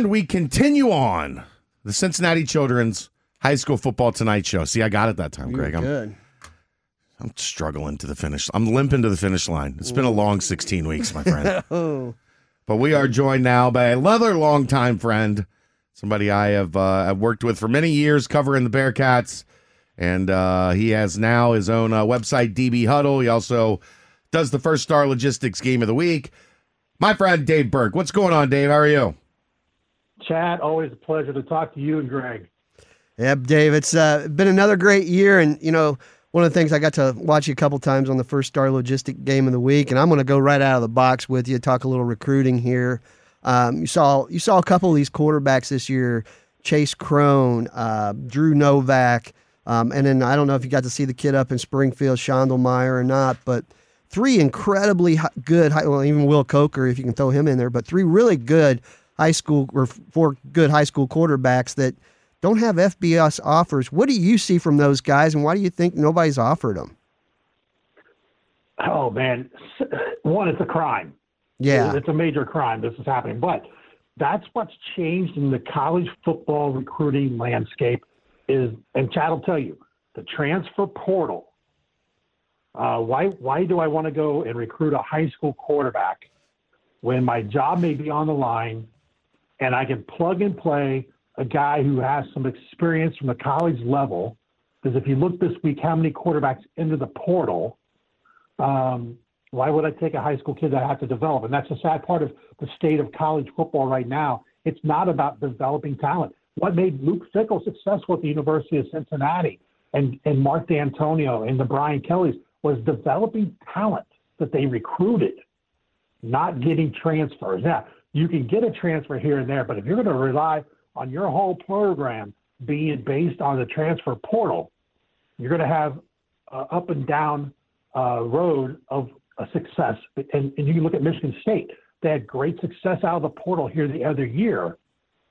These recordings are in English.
And we continue on the Cincinnati Children's High School Football Tonight Show. See, I got it that time, Greg. I'm, Good. I'm struggling to the finish. I'm limping to the finish line. It's been a long 16 weeks, my friend. Oh, But we are joined now by another longtime friend, somebody I have uh, have worked with for many years covering the Bearcats, and uh, he has now his own uh, website, DB Huddle. He also does the First Star Logistics Game of the Week. My friend Dave Berk, what's going on, Dave? How are you? Chad, always a pleasure to talk to you and Greg. Yep, Dave. It's uh, been another great year, and you know, one of the things I got to watch you a couple times on the first Star Logistic Game of the Week, and I'm going to go right out of the box with you, talk a little recruiting here. Um, you saw you saw a couple of these quarterbacks this year: Chase Crone, uh, Drew Novak, um, and then I don't know if you got to see the kid up in Springfield, Shondelmeyer, or not, but three incredibly good, well, even Will Coker, if you can throw him in there, but three really good high school or four good high school quarterbacks that don't have FBS offers. What do you see from those guys, and why do you think nobody's offered them? Oh man, one, it's a crime. Yeah, it's a major crime. This is happening, but that's what's changed in the college football recruiting landscape. Is and Chad will tell you the transfer portal. Uh, why why do I want to go and recruit a high school quarterback when my job may be on the line, and I can plug and play a guy who has some experience from the college level? Because if you look this week, how many quarterbacks into the portal? Um, why would I take a high school kid that I have to develop? And that's the sad part of the state of college football right now. It's not about developing talent. What made Luke Fickell successful at the University of Cincinnati and, and Mark Dantonio and the Brian Kellys was developing talent that they recruited, not getting transfers. Now, you can get a transfer here and there, but if you're going to rely on your whole program being based on the transfer portal, you're going to have uh, up and down uh, road of a success. And, and you can look at Michigan State; they had great success out of the portal here the other year,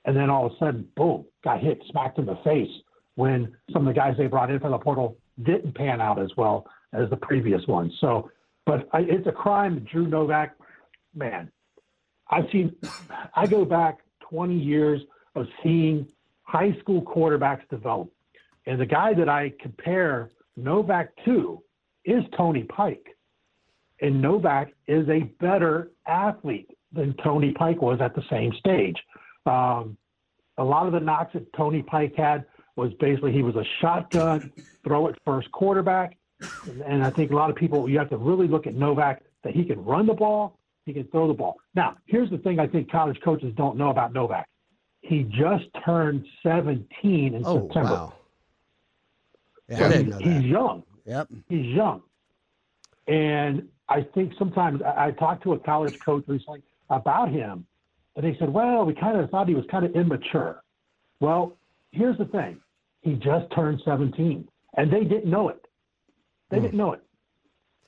and then all of a sudden, boom, got hit, smacked in the face when some of the guys they brought in from the portal didn't pan out as well as the previous ones. So, but I, it's a crime. Drew Novak, man, I've seen. I go back 20 years of seeing high school quarterbacks develop, and the guy that I compare Novak to is Tony Pike. And Novak is a better athlete than Tony Pike was at the same stage. Um, a lot of the knocks that Tony Pike had was basically he was a shotgun, throw it first quarterback. And I think a lot of people, you have to really look at Novak that he can run the ball, he can throw the ball. Now, here's the thing I think college coaches don't know about Novak. He just turned 17 in Oh September. wow. Yeah, So I he- didn't know he's young. Yep. He's young. And I think sometimes I, I talked to a college coach recently about him, and they said, well, we kind of thought he was kind of immature. Well, here's the thing he just turned 17, and they didn't know it. They didn't know it.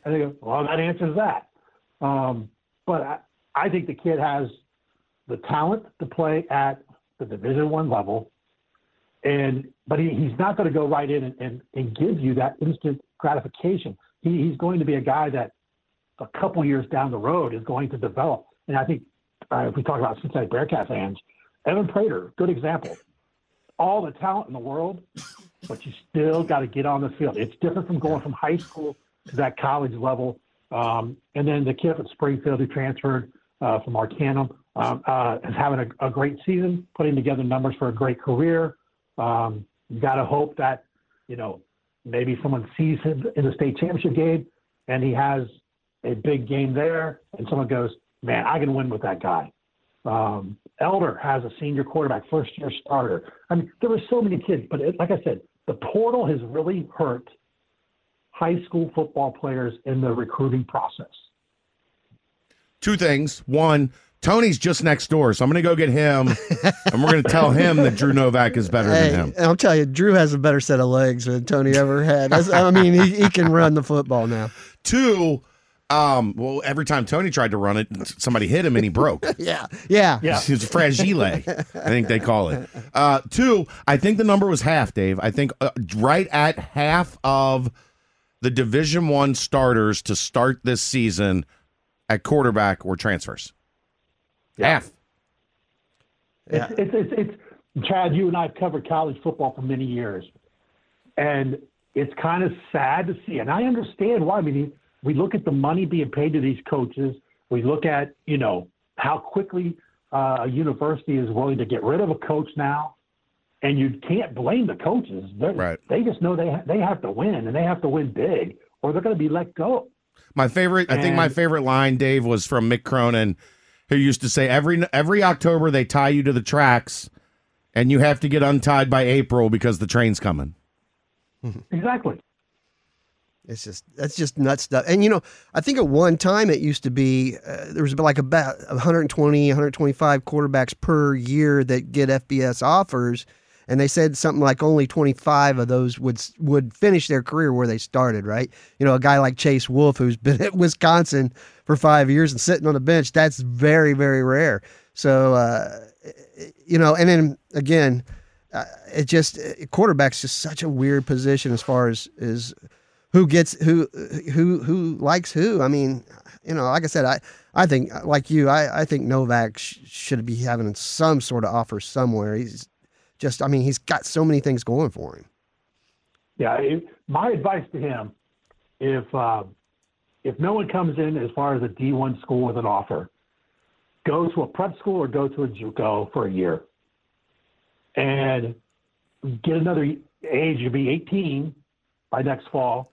And they go, well, that answers that. Um, but I, I think the kid has the talent to play at the Division One level and but he, he's not going to go right in and, and, and give you that instant gratification. He, he's going to be a guy that a couple years down the road is going to develop. And I think uh, if we talk about Cincinnati Bearcat fans, Evan Prater, good example. All the talent in the world, but you still got to get on the field. It's different from going from high school to that college level. Um, and then the kid at Springfield who transferred uh, from Arcanum um, uh, is having a, a great season, putting together numbers for a great career. Um, you got to hope that, you know, maybe someone sees him in the state championship game and he has a big game there and someone goes, man, I can win with that guy. Um, Elder has a senior quarterback, first year starter. I mean, there were so many kids, but it, like I said, the portal has really hurt high school football players in the recruiting process. Two things. One, Tony's just next door, so I'm going to go get him, and we're going to tell him that Drew Novak is better Hey, than him. I'll tell you, Drew has a better set of legs than Tony ever had. That's- I mean, he, he can run the football now. Two, um, well, every time Tony tried to run it, somebody hit him and he broke. Yeah, yeah, Yeah. It was fragile, I think they call it. Uh, two, I think the number was half, Dave. I think uh, right at half of the Division One starters to start this season at quarterback were transfers. Half. It's, Yeah. it's, it's, it's, Chad, you and I have covered college football for many years. And it's kind of sad to see. And I understand why. I mean, we look at the money being paid to these coaches. We look at, you know, how quickly uh, a university is willing to get rid of a coach now. And you can't blame the coaches. They're, Right. They just know they, ha- they have to win, and they have to win big, or they're going to be let go. My favorite, I think my favorite line, Dave, was from Mick Cronin, who used to say every every October they tie you to the tracks, and you have to get untied by April because the train's coming. Exactly. It's just that's just nuts stuff. And you know, I think at one time it used to be uh, there was like about 120, 125 quarterbacks per year that get FBS offers, and they said something like only 25 of those would would finish their career where they started. Right? You know, a guy like Chase Wolf who's been at Wisconsin for five years and sitting on the bench. That's very very rare. So uh, you know, and then again. Uh, it just quarterback's just such a weird position as far as is who gets who who who likes who. I mean, you know, like I said, I I think like you, I I think Novak sh- should be having some sort of offer somewhere. He's just, I mean, he's got so many things going for him. Yeah, it, my advice to him, if uh, if no one comes in as far as a D one school with an offer, go to a prep school or go to a JUCO for a year, and get another age. You'll be 18 by next fall,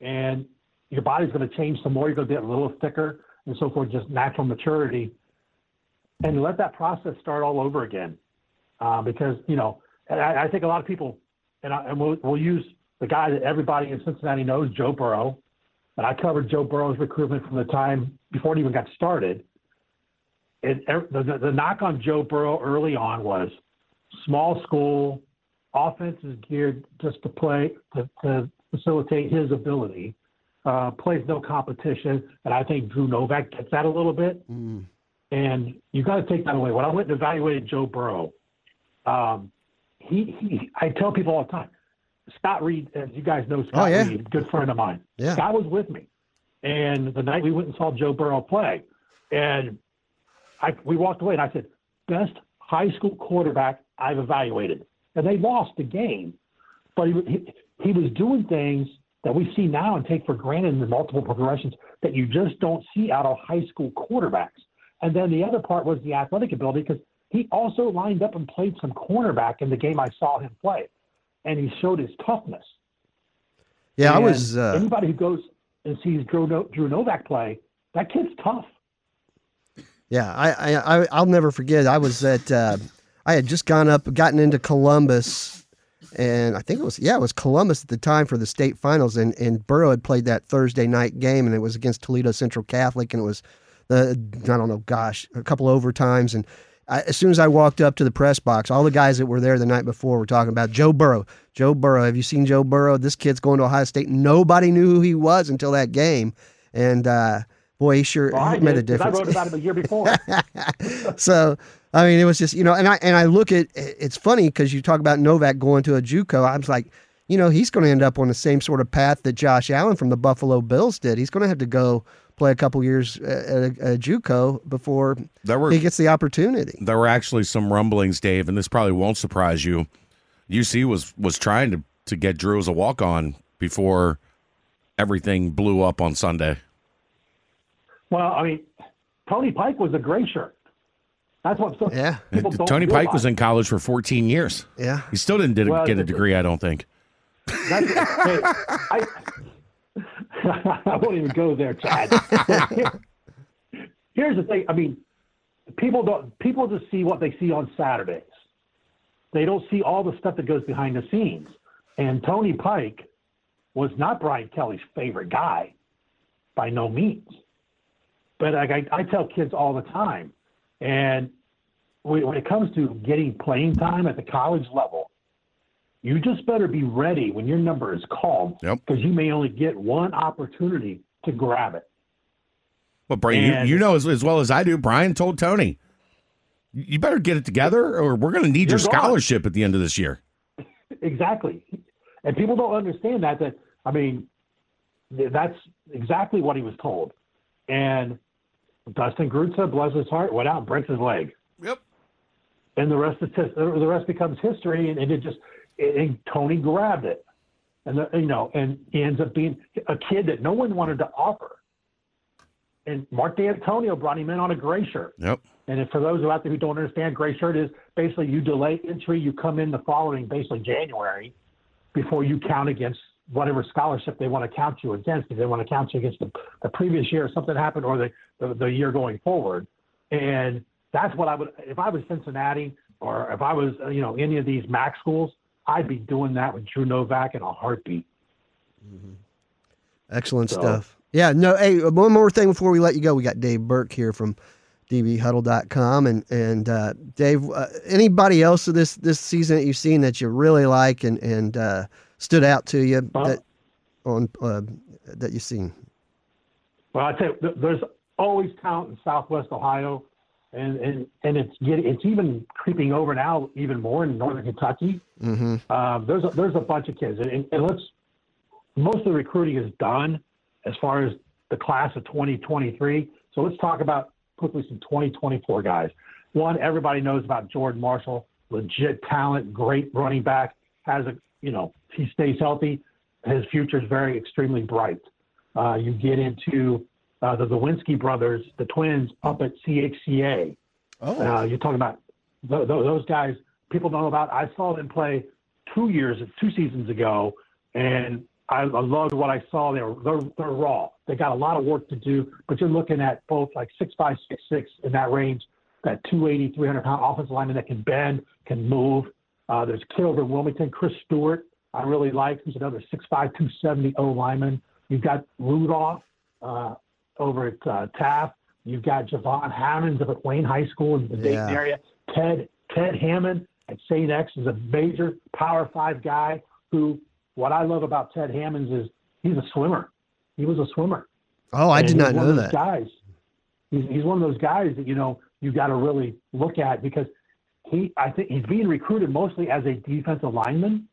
and your body's going to change some more. You're going to get a little thicker and so forth, just natural maturity, and let that process start all over again. Uh, because you know, and I, I think a lot of people, and, I, and we'll, we'll use the guy that everybody in Cincinnati knows, Joe Burrow. And I covered Joe Burrow's recruitment from the time before it even got started. And the, the, the knock on Joe Burrow early on was small school, offense is geared just to play to, to facilitate his ability. Uh, plays no competition, and I think Drew Novak gets that a little bit. And you got to take that away. When I went and evaluated Joe Burrow, um, he, he I tell people all the time, Scott Reed, as you guys know, Scott Oh, yeah. Reed, good friend of mine. Yeah. Scott was with me, and the night we went and saw Joe Burrow play, and I we walked away, and I said, best high school quarterback I've evaluated, and they lost the game, but he he, he was doing things that we see now and take for granted in the multiple progressions that you just don't see out of high school quarterbacks. And then the other part was the athletic ability because he also lined up and played some cornerback in the game I saw him play, and he showed his toughness. Yeah, I was. Uh, anybody who goes and sees Drew, no- Drew Novak play, that kid's tough. Yeah, I, I, I I'll never forget. I was at, uh, I had just gone up, gotten into Columbus, and I think it was, yeah, it was Columbus at the time for the state finals, and and Burrow had played that Thursday night game, and it was against Toledo Central Catholic, and it was the I don't know, gosh, a couple overtimes, and I, as soon as I walked up to the press box, all the guys that were there the night before were talking about Joe Burrow. Joe Burrow, have you seen Joe Burrow? This kid's going to Ohio State. Nobody knew who he was until that game, and uh, boy, he sure Well, he made a did, 'cause I wrote about him a year before. so I mean, it was just you know, and I and I look at it's funny because you talk about Novak going to a JUCO. I was like, you know, he's going to end up on the same sort of path that Josh Allen from the Buffalo Bills did. He's going to have to go play a couple years at a, a JUCO before There were he gets the opportunity. there were actually some rumblings, Dave, and this probably won't surprise you. UC was was trying to to get Drew as a walk on before everything blew up on Sunday. well, I mean, Tony Pike was a gray shirt. That's what so Yeah. people don't Tony Pike was in college for 14 years. Yeah, He still didn't did, Well, get a degree, I don't think. That's, hey, I, I won't even go there, Chad. Here's the thing. I mean, people don't. People just see what they see on Saturdays. They don't see all the stuff that goes behind the scenes. And Tony Pike was not Brian Kelly's favorite guy, by no means. But like I, I tell kids all the time, and when it comes to getting playing time at the college level, you just better be ready when your number is called Yep. because you may only get one opportunity to grab it. Well, Brian, you, And- you know as, as well as I do, Brian told Tony, you better get it together or we're going to need your You're gone. scholarship at the end of this year. Exactly. And people don't understand that. That I mean, that's exactly what he was told. And Dustin Grutza, bless his heart, went out and breaks his leg. Yep. and the rest is the rest becomes history. And, and it just and Tony grabbed it, and the, you know, and he ends up being a kid that no one wanted to offer. And Mark Dantonio brought him in on a gray shirt. Yep. And if, for those out there who don't understand, gray shirt is basically you delay entry, you come in the following, basically January, before you count against whatever scholarship they want to count you against. If they want to count you against the, the previous year, something happened, or the, the, the year going forward. And that's what I would, if I was Cincinnati or if I was, uh, you know, any of these MAC schools, I'd be doing that with Drew Novak in a heartbeat. Excellent So- stuff. Yeah, no, hey, one more thing before we let you go. We got Dave Berk here from dbhuddle.com and and uh, Dave, uh, anybody else of this this season that you've seen that you really like and and uh, stood out to you Well- that on uh, that you've seen? Well, I tell you, there's always talent in Southwest Ohio, and and and it's getting it's even creeping over now even more in Northern Kentucky. Mm-hmm. Um, there's a, there's a bunch of kids, and, and let's most of the recruiting is done as far as the class of 2023. So let's talk about quickly some 2024 guys. One, everybody knows about Jordan Marshall, legit talent, great running back, has a you know he stays healthy, his future is very extremely bright. Uh, you get into uh, the Lewinsky brothers, the twins up at CHCA. Oh, Uh, you're talking about th- th- those guys. People don't know about. I saw them play two years, two seasons ago, and I, I loved what I saw. They were they're, they're raw. They got a lot of work to do, but you're looking at both like six five, six six in that range. That 280, 300 pound offensive lineman that can bend, can move. Uh, there's kid over in Wilmington, Chris Stewart. I really like. He's another 6'5", 270 O lineman. You've got Rudolph uh, over at uh, Taft. You've got Javon Hammonds up at Wayne High School in the Dayton Yeah. area. Ted Ted Hammond at St. X is a major Power Five guy who. What I love about Ted Hammonds is he's a swimmer. He was a swimmer. oh, I And did not know that. Guys, he's, he's one of those guys that you know you got to really look at because he, I think he's being recruited mostly as a defensive lineman.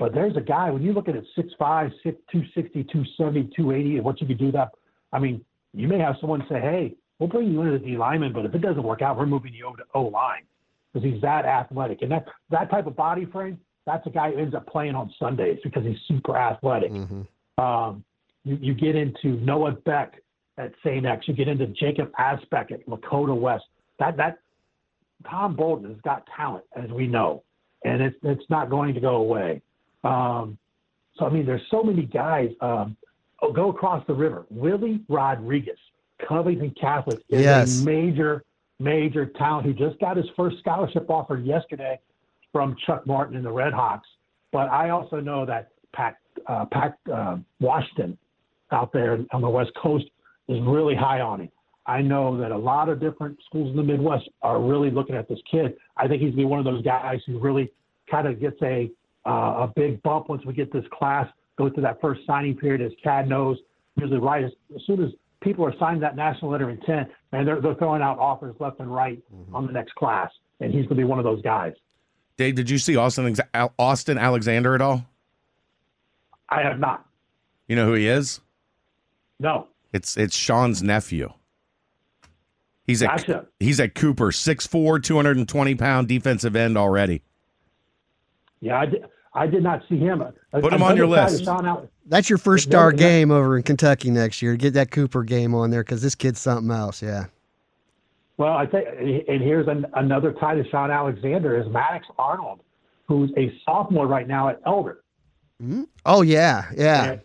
But there's a guy when you look at it, 6'5", 6, 260, 270, 280, and what you could do that. I mean, you may have someone say, "Hey, we'll bring you in as a D lineman, but if it doesn't work out, we're moving you over to O line because he's that athletic and that that type of body frame. That's a guy who ends up playing on Sundays because he's super athletic. hmm Um, you, you get into Noah Beck at St. X. You get into Jacob Asbeck at Lakota West. That that Tom Bolden has got talent, as we know, and it's it's not going to go away. Um, so I mean, there's so many guys. Um, oh, go across the river. Willie Rodriguez, Covington Catholic, is Yes. a major major talent who just got his first scholarship offer yesterday from Chuck Martin and the Red Hawks. But I also know that Pat uh, Pat uh, Washington out there on the West Coast is really high on him. I know that a lot of different schools in the Midwest are really looking at this kid. I think he's gonna be one of those guys who really kind of gets a uh, a big bump once we get this class go through that first signing period. As Chad knows, usually right as, as soon as people are signing that national letter of intent, and they're they're throwing out offers left and right mm-hmm. on the next class, and he's gonna be one of those guys. Dave, did you see Austin Austin Alexander at all? I have not. You know who he is? No. It's it's Sean's nephew. He's at Gotcha. he's at Cooper, 6'4", 220 pound defensive end already. Yeah, I did. I did not see him. Put him on your list. that Sean Al- That's your first star game over in Kentucky next year. Get that Cooper game on there because this kid's something else. Yeah. Well, I think, and here's an, another tie to Sean Alexander is Maddox Arnold, who's a sophomore right now at Elder. Mm-hmm. Oh yeah, yeah. And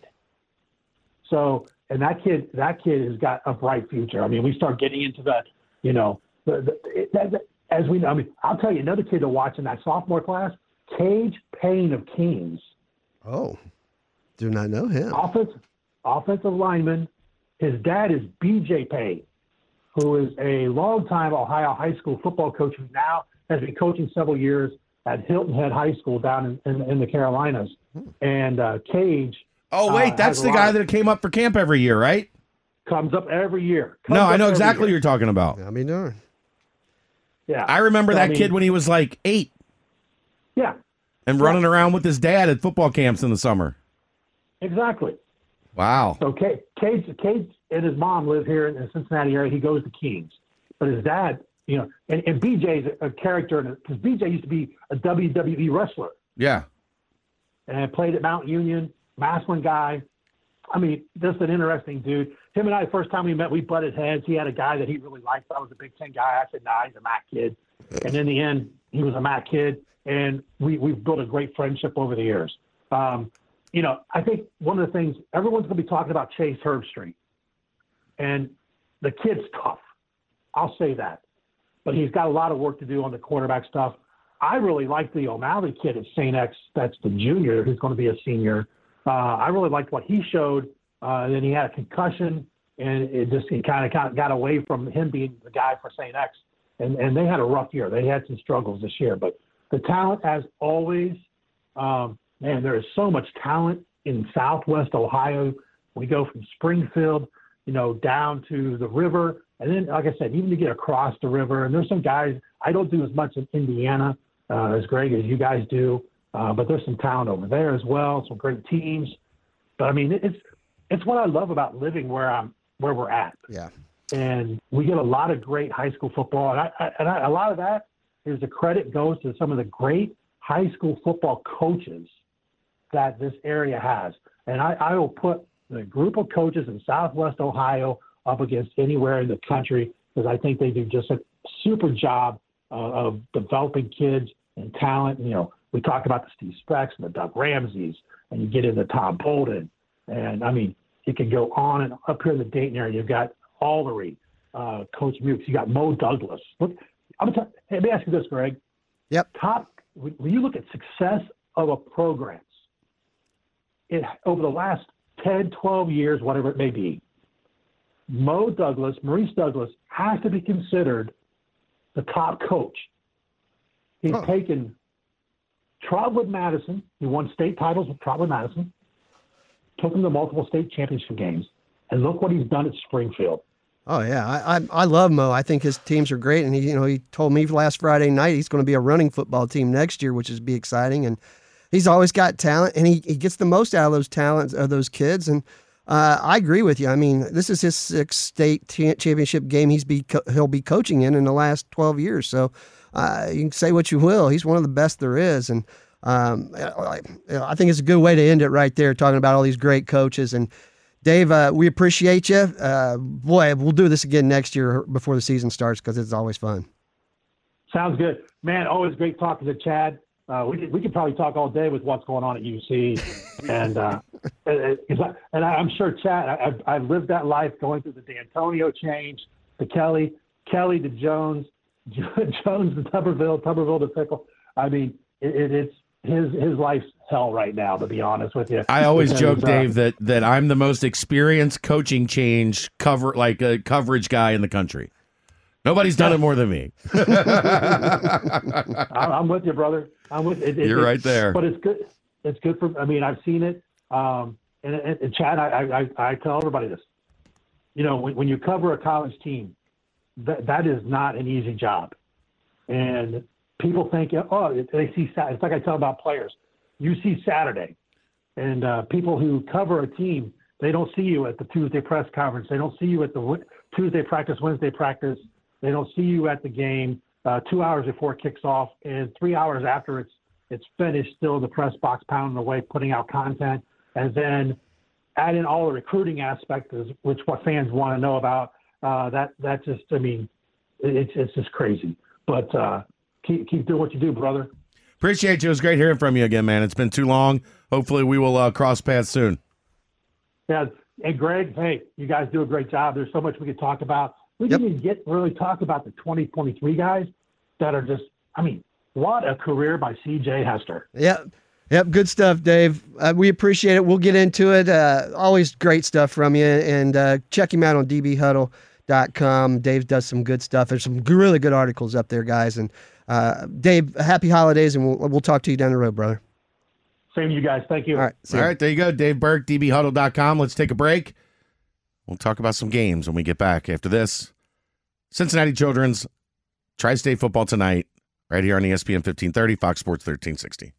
so, and that kid, that kid has got a bright future. I mean, we start getting into the, you know, the, the, it, that, that- as we know. I mean, I'll tell you another kid to watch in that sophomore class, Cage Payne of Kings, Oh, do not know him. offensive offensive lineman. His dad is B.J. Payne, who is a longtime Ohio high school football coach who now has been coaching several years at Hilton Head High School down in, in, in the Carolinas. And uh, Cage Oh Uh, wait, that's the guy of- that came up for camp every year, right? comes up every year. Comes No, I know exactly what you're talking about. I mean, darn. Yeah, I remember So, that mean, kid when he was like eight Yeah, and running around with his dad at football camps in the summer. exactly. Wow. So Cage, Cage, Cage and his mom live here in the Cincinnati area. He goes to Kings, but his dad you know, and, and BJ's a, character because BJ used to be a WWE wrestler Yeah. and played at Mount Union, Massillon guy. I mean, just an interesting dude. Him and I, the first time we met, we butted heads. He had a guy that he really liked. I was a Big Ten guy. I said, nah, he's a MAC kid. And in the end, he was a MAC kid. And we, we've built a great friendship over the years. Um, you know, I think one of the things everyone's going to be talking about Chase Herbstreit. And the kid's tough. I'll say that. But he's got a lot of work to do on the quarterback stuff. I really like the O'Malley kid at St. X. That's the junior who's going to be a senior. Uh, I really liked what he showed. Uh, then he had a concussion, and it just of kind of got away from him being the guy for St. X. And and they had a rough year. They had some struggles this year, but the talent, as always, um, man, there is so much talent in Southwest Ohio. We go from Springfield, you know, down to the river, and then, like I said, even to get across the river. And there's some guys I don't do as much in Indiana uh, as Greg as you guys do, uh, but there's some talent over there as well. Some great teams. But I mean, it's it's what I love about living where I'm where we're at Yeah. And we get a lot of great high school football, and, I, I, and I, a lot of that is the credit goes to some of the great high school football coaches that this area has. And I, I will put the group of coaches in Southwest Ohio up against anywhere in the country because I think they do just a super job uh, of developing kids and talent. You know, we talk about the Steve Spechts and the Doug Ramseys, and you get into Tom Bolden, and I mean, you can go on and up here in the Dayton area. You've got Aldery, uh, Coach Mukes. You got Mo Douglas. Look, I'm gonna hey, let me ask you this, Greg. Yep. Top when you look at success of a programs, it over the last 10, 12 years, whatever it may be, Mo Douglas, Maurice Douglas has to be considered the top coach. He's Oh. taken Trotwood Madison. He won state titles with Trotwood Madison. Took him to multiple state championship games, and look what he's done at Springfield. Oh yeah, I, I I love Mo. I think his teams are great, and he you know he told me last Friday night he's going to be a running football team next year, which is be exciting. And he's always got talent, and he, he gets the most out of those talents of those kids. And uh, I agree with you. I mean, this is his sixth state cha- championship game he's be co- he'll be coaching in in the last twelve years. So uh, you can say what you will, he's one of the best there is, and. Um, I, I think it's a good way to end it right there, talking about all these great coaches and Dave, uh, we appreciate you. Uh, boy, we'll do this again next year before the season starts because it's always fun. Sounds good, man. Always great talking to Chad. Uh, we we could probably talk all day with what's going on at UC, and uh, and, and- and I'm sure Chad. I, I've, I've lived that life going through the Dantonio change, to Kelly, Kelly to Jones, Jones to Tuberville, Tuberville to Fickell. I mean, it, it, it's his his life's hell right now. To be honest with you, I always Because, joke, uh, Dave, that that I'm the most experienced coaching change cover like a coverage guy in the country. Nobody's done it more than me. I'm, I'm with you, brother. I'm with it, it- You're it- right there. But it's good. It's good for. I mean, I've seen it. Um, and, and, and Chad, I, I, I tell everybody this. You know, when, when you cover a college team, that that is not an easy job. And people think, oh, they see. Sat- It's like I tell about players. You see Saturday, and uh, people who cover a team, they don't see you at the Tuesday press conference. They don't see you at the Tuesday practice, Wednesday practice. They don't see you at the game uh, two hours before it kicks off, and three hours after it's it's finished, still in the press box pounding away, putting out content, and then add in all the recruiting aspects, which what fans want to know about. Uh, that that just, I mean, it's it's just crazy. But uh, keep keep doing what you do, brother. Appreciate you. It was great hearing from you again, man. It's been too long. Hopefully, we will uh, cross paths soon. Yeah, and Greg, hey, you guys do a great job. There's so much we could talk about. We didn't even get really talk about the 2023 guys that are just, I mean, what a career by C.J. Hester. Yep. Yep. Good stuff, Dave. Uh, we appreciate it. We'll get into it. Uh, always great stuff from you. And uh, check him out on dbhuddle.com. Dave does some good stuff. There's some really good articles up there, guys. And uh, Dave, happy holidays, and we'll, we'll talk to you down the road, brother. Same to you guys. Thank you. All right. See All ya. right, there you go. Dave Berk, dbhuddle.com. Let's take a break. We'll talk about some games when we get back after this. Cincinnati Children's Tri State football tonight, right here on ESPN 1530, Fox Sports 1360.